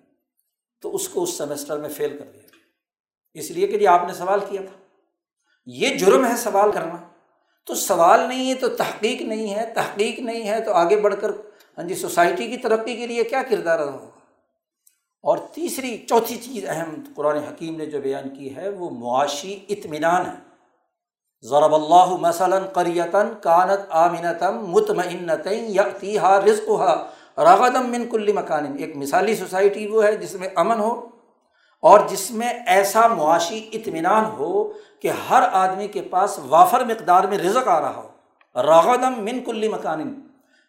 تو اس کو اس سیمسٹر میں فیل کر دیا۔ اس لیے کہ جی آپ نے سوال کیا تھا۔ یہ جرم ہے سوال کرنا۔ تو سوال نہیں ہے، تو تحقیق نہیں ہے، تحقیق نہیں ہے تو آگے بڑھ کر ہاں جی سوسائٹی کی ترقی کے لیے کیا کردار ادا ہوگا؟ اور تیسری، چوتھی چیز اہم قرآن حکیم نے جو بیان کی ہے، وہ معاشی اطمینان ہے۔ ضرب اللہ مثلاً قریتاً کانت آمنتم مطمئنتیں یقیحا رزق ہا راغدم من کلی مکان۔ ایک مثالی سوسائٹی وہ ہے جس میں امن ہو اور جس میں ایسا معاشی اطمینان ہو کہ ہر آدمی کے پاس وافر مقدار میں رزق آ رہا ہو۔ راغدم من کلی مکان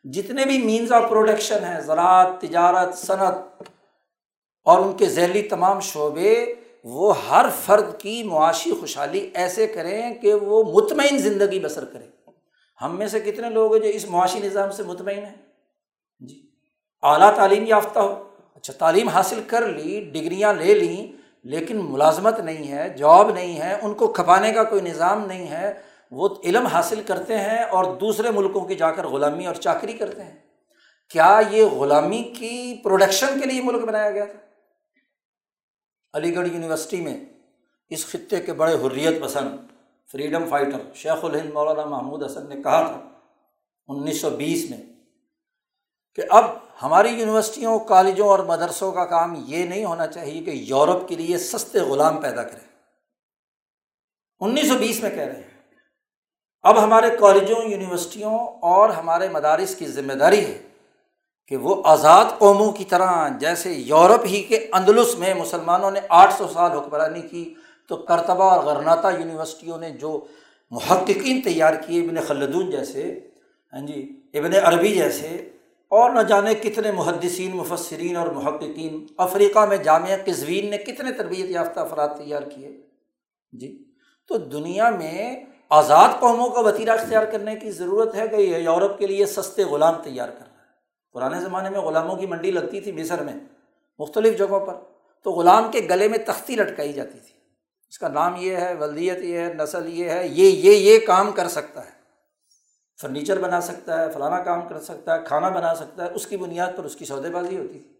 جتنے بھی مینز آف پروڈکشن ہیں، زراعت، تجارت، صنعت اور ان کے ذیلی تمام شعبے، وہ ہر فرد کی معاشی خوشحالی ایسے کریں کہ وہ مطمئن زندگی بسر کرے۔ ہم میں سے کتنے لوگ ہیں جو اس معاشی نظام سے مطمئن ہیں؟ جی اعلیٰ تعلیم یافتہ ہو۔ اچھا تعلیم حاصل کر لی، ڈگریاں لے لیں، لیکن ملازمت نہیں ہے، جاب نہیں ہے، ان کو کھپانے کا کوئی نظام نہیں ہے، وہ علم حاصل کرتے ہیں اور دوسرے ملکوں کی جا کر غلامی اور چاکری کرتے ہیں۔ کیا یہ غلامی کی پروڈکشن کے لیے ملک بنایا گیا تھا؟ علی گڑھ یونیورسٹی میں اس خطے کے بڑے حریت پسند فریڈم فائٹر شیخ الہند مولانا محمود حسن نے کہا تھا، انیس سو بیس میں کہ اب ہماری یونیورسٹیوں، کالجوں اور مدرسوں کا کام یہ نہیں ہونا چاہیے کہ یورپ کے لیے سستے غلام پیدا کرے انیس سو بیس میں کہہ رہے ہیں۔ اب ہمارے کالجوں، یونیورسٹیوں اور ہمارے مدارس کی ذمہ داری ہے کہ وہ آزاد قوموں کی طرح، جیسے یورپ ہی کے اندلس میں مسلمانوں نے آٹھ سو سال حکمرانی کی، تو کرتبہ اور غرناتا یونیورسٹیوں نے جو محققین تیار کیے، ابن خلدون جیسے ہاں جی ابن عربی جیسے اور نہ جانے کتنے محدثین، مفسرین اور محققین افریقہ میں جامعہ قزوین نے کتنے تربیت یافتہ افراد تیار کیے۔ جی تو دنیا میں آزاد قوموں کا وطیرہ اختیار کرنے کی ضرورت ہے کہ یورپ کے لیے سستے غلام تیار کر پرانے زمانے میں غلاموں کی منڈی لگتی تھی مصر میں، مختلف جگہوں پر، تو غلام کے گلے میں تختی لٹکائی جاتی تھی۔ اس کا نام یہ ہے، ولدیت یہ ہے، نسل یہ ہے، یہ یہ یہ کام کر سکتا ہے۔ فرنیچر بنا سکتا ہے، فلانا کام کر سکتا ہے، کھانا بنا سکتا ہے، اس کی بنیاد پر اس کی سودے بازی ہوتی تھی۔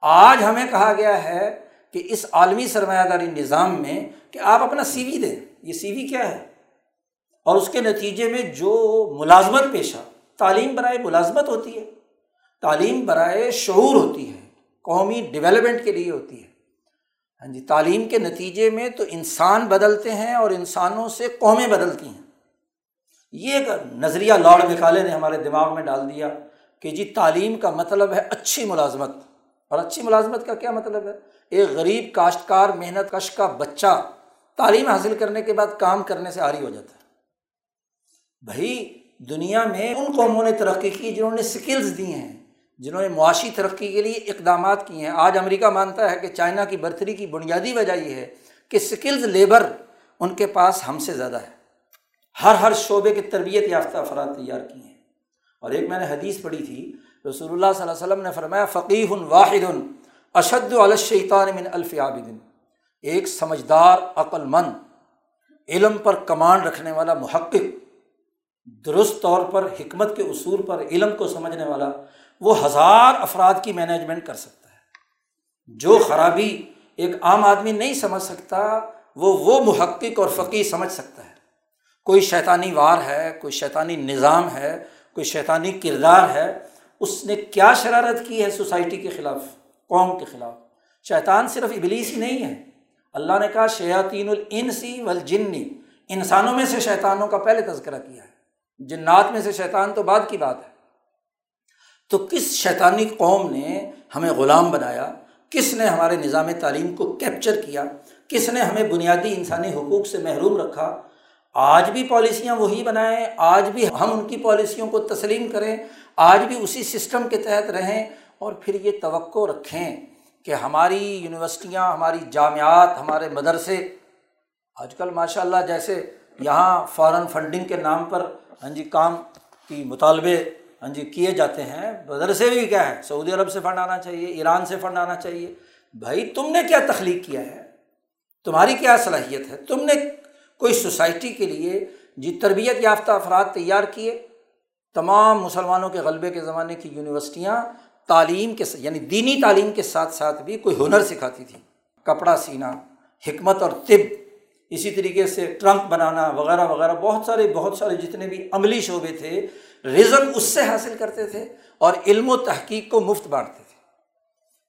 آج ہمیں کہا گیا ہے کہ اس عالمی سرمایہ داری نظام میں کہ آپ اپنا سی وی دیں۔ یہ سی وی کیا ہے؟ اور اس کے نتیجے میں جو ملازمت پیشہ، تعلیم برائے ملازمت ہوتی ہے، تعلیم برائے شعور ہوتی ہے، قومی ڈیولپمنٹ کے لیے ہوتی ہے۔ ہاں جی تعلیم کے نتیجے میں تو انسان بدلتے ہیں اور انسانوں سے قومیں بدلتی ہیں۔ یہ ایک نظریہ لارڈ مکالے نے ہمارے دماغ میں ڈال دیا کہ جی تعلیم کا مطلب ہے اچھی ملازمت۔ اور اچھی ملازمت کا کیا مطلب ہے؟ ایک غریب کاشتکار، محنت کش کا بچہ تعلیم حاصل کرنے کے بعد کام کرنے سے آری ہو جاتا ہے۔ بھائی، دنیا میں ان قوموں نے ترقی کی جنہوں نے اسکلز دی ہیں، جنہوں نے معاشی ترقی کے لیے اقدامات کیے ہیں۔ آج امریکہ مانتا ہے کہ چائنا کی برتری کی بنیادی وجہ یہ ہے کہ اسکلز لیبر ان کے پاس ہم سے زیادہ ہے۔ ہر ہر شعبے کی تربیت یافتہ افراد تیار کی ہیں۔ اور ایک میں نے حدیث پڑھی تھی، رسول اللہ صلی اللہ علیہ وسلم نے فرمایا فقی واحد اشد الشیطان من الف عابدن ایک سمجھدار عقل مند علم پر کمانڈ رکھنے والا، محقق، درست طور پر، حکمت کے اصول پر، علم کو سمجھنے والا، وہ ہزار افراد کی مینجمنٹ کر سکتا ہے۔ جو خرابی ایک عام آدمی نہیں سمجھ سکتا، وہ وہ محقق اور فقی سمجھ سکتا ہے۔ کوئی شیطانی وار ہے، کوئی شیطانی نظام ہے، کوئی شیطانی کردار ہے، اس نے کیا شرارت کی ہے سوسائٹی کے خلاف، قوم کے خلاف؟ شیطان صرف ابلیس ہی نہیں ہے۔ اللہ نے کہا، شیاطین الانسی والجنی انسانوں میں سے شیطانوں کا پہلے تذکرہ کیا ہے۔ جنات میں سے شیطان تو بعد کی بات ہے۔ تو کس شیطانی قوم نے ہمیں غلام بنایا؟ کس نے ہمارے نظام تعلیم کو کیپچر کیا؟ کس نے ہمیں بنیادی انسانی حقوق سے محروم رکھا؟ آج بھی پالیسیاں وہی بنائیں، آج بھی ہم ان کی پالیسیوں کو تسلیم کریں، آج بھی اسی سسٹم کے تحت رہیں اور پھر یہ توقع رکھیں کہ ہماری یونیورسٹیاں، ہماری جامعات، ہمارے مدرسے، آج کل ماشاء اللہ جیسے یہاں فارن فنڈنگ کے نام پر ہاں جی کام کی مطالبے ہاں جی کیے جاتے ہیں۔ مدرسے بھی کیا ہے سعودی عرب سے فنڈ آنا چاہیے، ایران سے فنڈ آنا چاہیے۔ بھائی، تم نے کیا تخلیق کیا ہے؟ تمہاری کیا صلاحیت ہے؟ تم نے کوئی سوسائٹی کے لیے جی تربیت یافتہ افراد تیار کیے، تمام مسلمانوں کے غلبے کے زمانے کی یونیورسٹیاں تعلیم کے یعنی دینی تعلیم کے ساتھ ساتھ بھی کوئی ہنر سکھاتی تھی۔ کپڑا سینا، حکمت اور طب، اسی طریقے سے ٹرنک بنانا وغیرہ وغیرہ، بہت سارے بہت سارے جتنے بھی عملی شعبے تھے، رزق اس سے حاصل کرتے تھے اور علم و تحقیق کو مفت بانٹتے تھے۔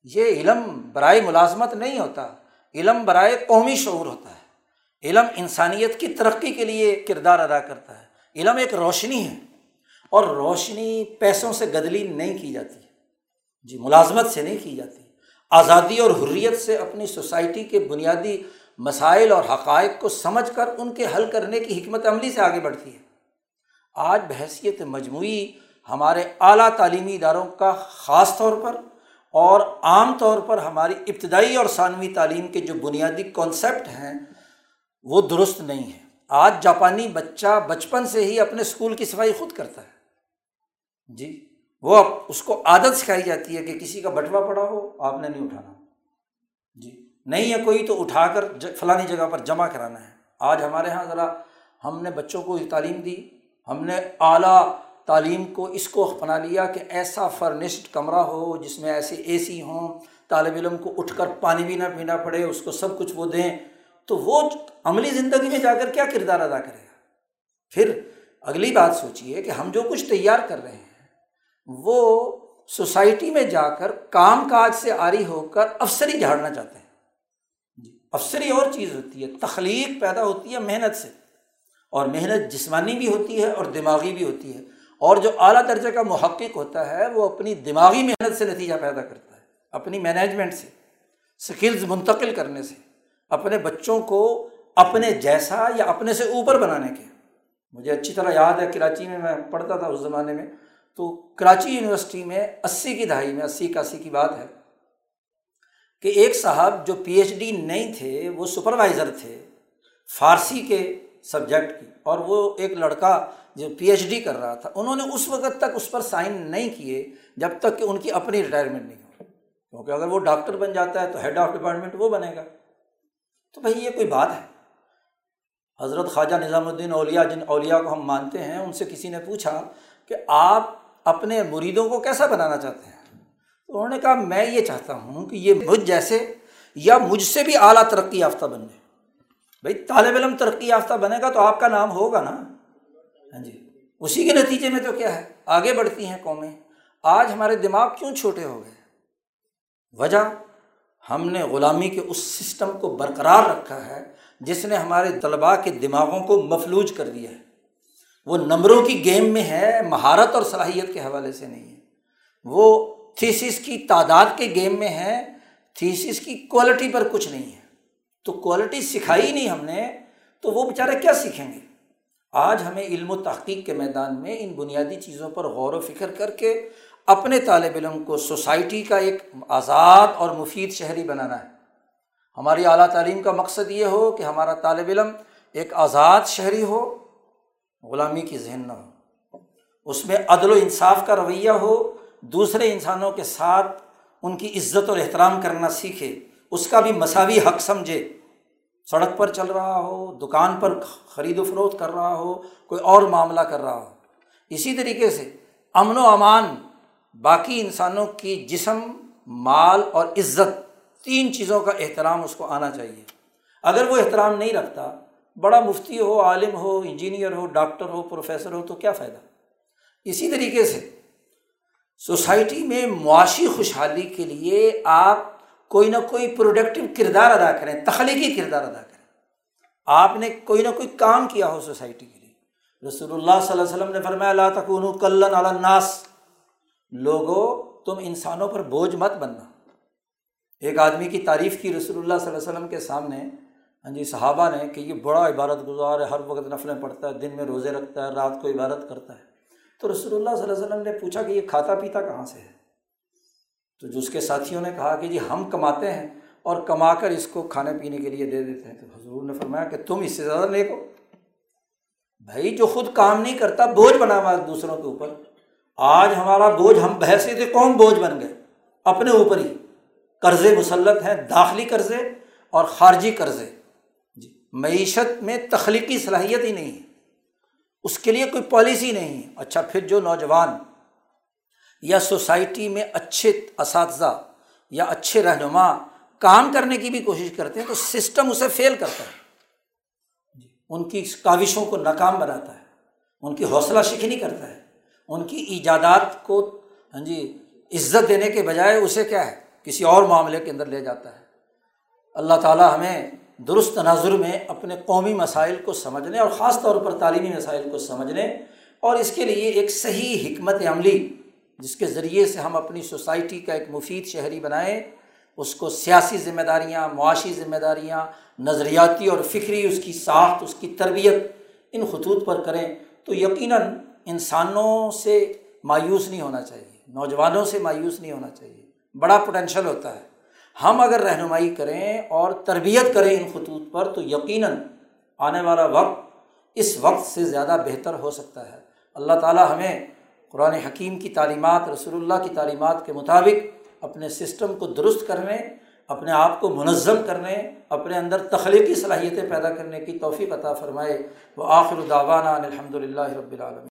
یہ علم برائے ملازمت نہیں ہوتا، علم برائے قومی شعور ہوتا ہے۔ علم انسانیت کی ترقی کے لیے کردار ادا کرتا ہے۔ علم ایک روشنی ہے اور روشنی پیسوں سے گدلی نہیں کی جاتی۔ جی ملازمت سے نہیں کی جاتی۔ آزادی اور حریت سے اپنی سوسائٹی کے بنیادی مسائل اور حقائق کو سمجھ کر ان کے حل کرنے کی حکمت عملی سے آگے بڑھتی ہے۔ آج بحثیت مجموعی ہمارے اعلیٰ تعلیمی اداروں کا خاص طور پر اور عام طور پر ہماری ابتدائی اور ثانوی تعلیم کے جو بنیادی کانسیپٹ ہیں وہ درست نہیں ہے۔ آج جاپانی بچہ بچپن سے ہی اپنے اسکول کی صفائی خود کرتا ہے۔ جی وہ اس کو عادت سکھائی جاتی ہے کہ کسی کا بٹوا پڑا ہو، آپ نے نہیں اٹھانا۔ جی نہیں ہے کوئی تو اٹھا کر فلانی جگہ پر جمع کرانا ہے۔ آج ہمارے یہاں ذرا ہم نے بچوں کو تعلیم دی، ہم نے اعلیٰ تعلیم کو اس کو اپنا لیا کہ ایسا فرنسڈ کمرہ ہو جس میں ایسے اے سی ہوں، طالب علم کو اٹھ کر پانی بھی نہ پینا پڑے، اس کو سب کچھ وہ دیں۔ تو وہ عملی زندگی میں جا کر کیا کردار ادا کرے گا؟ پھر اگلی بات سوچیے کہ ہم جو کچھ تیار کر رہے ہیں، وہ سوسائٹی میں جا کر کام کاج سے آری ہو کر افسری جھاڑنا چاہتے ہیں۔ جی افسری اور چیز ہوتی ہے، تخلیق پیدا ہوتی ہے محنت سے۔ اور محنت جسمانی بھی ہوتی ہے اور دماغی بھی ہوتی ہے۔ اور جو اعلیٰ درجے کا محقق ہوتا ہے، وہ اپنی دماغی محنت سے نتیجہ پیدا کرتا ہے، اپنی مینجمنٹ سے سکلز منتقل کرنے سے۔ اپنے بچوں کو اپنے جیسا یا اپنے سے اوپر بنانے کے۔ مجھے اچھی طرح یاد ہے کراچی میں میں پڑھتا تھا اس زمانے میں۔ تو کراچی یونیورسٹی میں اسی کی دہائی میں، اسی اکاسی کی بات ہے کہ ایک صاحب جو پی ایچ ڈی نہیں تھے، وہ سپروائزر تھے فارسی کے سبجیکٹ کی۔ اور وہ ایک لڑکا جو پی ایچ ڈی کر رہا تھا، انہوں نے اس وقت تک اس پر سائن نہیں کیے جب تک کہ ان کی اپنی ریٹائرمنٹ نہیں ہو۔ کیونکہ اگر وہ ڈاکٹر بن جاتا ہے تو ہیڈ آف ڈپارٹمنٹ وہ بنے گا۔ تو بھائی یہ کوئی بات ہے؟ حضرت خواجہ نظام الدین اولیا جن اولیا کو ہم مانتے ہیں، ان سے کسی نے پوچھا کہ آپ اپنے مریدوں کو کیسا بنانا چاہتے ہیں؟ تو انہوں نے کہا، میں یہ چاہتا ہوں کہ یہ مجھ جیسے یا مجھ سے بھی اعلیٰ ترقی یافتہ بن جائے۔ بھائی، طالب علم ترقی یافتہ بنے گا تو آپ کا نام ہوگا نا؟ ہاں جی۔ اسی کے نتیجے میں تو کیا ہے؟ آگے بڑھتی ہیں قومیں۔ آج ہمارے دماغ کیوں چھوٹے ہو گئے؟ وجہ ہم نے غلامی کے اس سسٹم کو برقرار رکھا ہے جس نے ہمارے طلباء کے دماغوں کو مفلوج کر دیا ہے۔ وہ نمبروں کی گیم میں ہے، مہارت اور صلاحیت کے حوالے سے نہیں ہے۔ وہ تھیسس کی تعداد کے گیم میں ہے، تھیسس کی کوالٹی پر کچھ نہیں ہے۔ تو کوالٹی سکھائی نہیں ہم نے، تو وہ بیچارے کیا سیکھیں گے؟ آج ہمیں علم و تحقیق کے میدان میں ان بنیادی چیزوں پر غور و فکر کر کے اپنے طالب علم کو سوسائٹی کا ایک آزاد اور مفید شہری بنانا ہے۔ ہماری اعلیٰ تعلیم کا مقصد یہ ہو کہ ہمارا طالب علم ایک آزاد شہری ہو، غلامی کی ذہن نہ ہو۔ اس میں عدل و انصاف کا رویہ ہو، دوسرے انسانوں کے ساتھ ان کی عزت اور احترام کرنا سیکھے، اس کا بھی مساوی حق سمجھے۔ سڑک پر چل رہا ہو، دکان پر خرید و فروخت کر رہا ہو، کوئی اور معاملہ کر رہا ہو۔ اسی طریقے سے امن و امان باقی انسانوں کی جسم، مال اور عزت، تین چیزوں کا احترام اس کو آنا چاہیے۔ اگر وہ احترام نہیں رکھتا، بڑا مفتی ہو، عالم ہو، انجینئر ہو، ڈاکٹر ہو، پروفیسر ہو، تو کیا فائدہ؟ اسی طریقے سے سوسائٹی میں معاشی خوشحالی کے لیے آپ کوئی نہ کوئی پروڈکٹیو کردار ادا کریں، تخلیقی کردار ادا کریں۔ آپ نے کوئی نہ کوئی کام کیا ہو سوسائٹی کے لیے۔ رسول اللہ صلی اللہ علیہ وسلم نے فرمایا اللہ تکون کلن الناس لوگوں تم انسانوں پر بوجھ مت بننا۔ ایک آدمی کی تعریف کی رسول اللہ صلی اللہ علیہ وسلم کے سامنے ہاں جی صحابہ نے کہ یہ بڑا عبادت گزار ہے، ہر وقت نفلیں پڑھتا ہے، دن میں روزے رکھتا ہے، رات کو عبادت کرتا ہے۔ تو رسول اللہ صلی اللہ علیہ وسلم نے پوچھا کہ یہ کھاتا پیتا کہاں سے ہے؟ تو جو اس کے ساتھیوں نے کہا کہ جی ہم کماتے ہیں اور کما کر اس کو کھانے پینے کے لیے دے دیتے ہیں۔ تو حضور نے فرمایا کہ تم اس سے زیادہ نیک ہو۔ بھائی، جو خود کام نہیں کرتا، بوجھ بنا ہوا دوسروں کے اوپر۔ آج ہمارا بوجھ، ہم بحثیت قوم بوجھ بن گئے؟ اپنے اوپر ہی۔ قرضے مسلط ہیں، داخلی قرضے اور خارجی قرضے۔ جی معیشت میں تخلیقی صلاحیت ہی نہیں ہے۔ اس کے لیے کوئی پالیسی نہیں ہے۔ اچھا پھر جو نوجوان یا سوسائٹی میں اچھے اساتذہ یا اچھے رہنما کام کرنے کی بھی کوشش کرتے ہیں تو سسٹم اسے فیل کرتا ہے۔ جی ان کی کاوشوں کو ناکام بناتا ہے۔ ان کی حوصلہ شکنی کرتا ہے۔ ان کی ایجادات کو ہاں جی عزت دینے کے بجائے اسے کیا ہے، کسی اور معاملے کے اندر لے جاتا ہے۔ اللہ تعالیٰ ہمیں درست تناظر میں اپنے قومی مسائل کو سمجھنے اور خاص طور پر تعلیمی مسائل کو سمجھنے اور اس کے لیے ایک صحیح حکمت عملی، جس کے ذریعے سے ہم اپنی سوسائٹی کا ایک مفید شہری بنائیں، اس کو سیاسی ذمہ داریاں، معاشی ذمہ داریاں، نظریاتی اور فکری اس کی ساخت، اس کی تربیت ان خطوط پر کریں، تو یقیناً انسانوں سے مایوس نہیں ہونا چاہیے، نوجوانوں سے مایوس نہیں ہونا چاہیے۔ بڑا پوٹینشیل ہوتا ہے۔ ہم اگر رہنمائی کریں اور تربیت کریں ان خطوط پر تو یقیناً آنے والا وقت اس وقت سے زیادہ بہتر ہو سکتا ہے۔ اللہ تعالیٰ ہمیں قرآن حکیم کی تعلیمات، رسول اللہ کی تعلیمات کے مطابق اپنے سسٹم کو درست کرنے، اپنے آپ کو منظم کرنے، اپنے اندر تخلیقی صلاحیتیں پیدا کرنے کی توفیق عطا فرمائے۔ وہ آخر داوانہ الحمد للہ رب العالم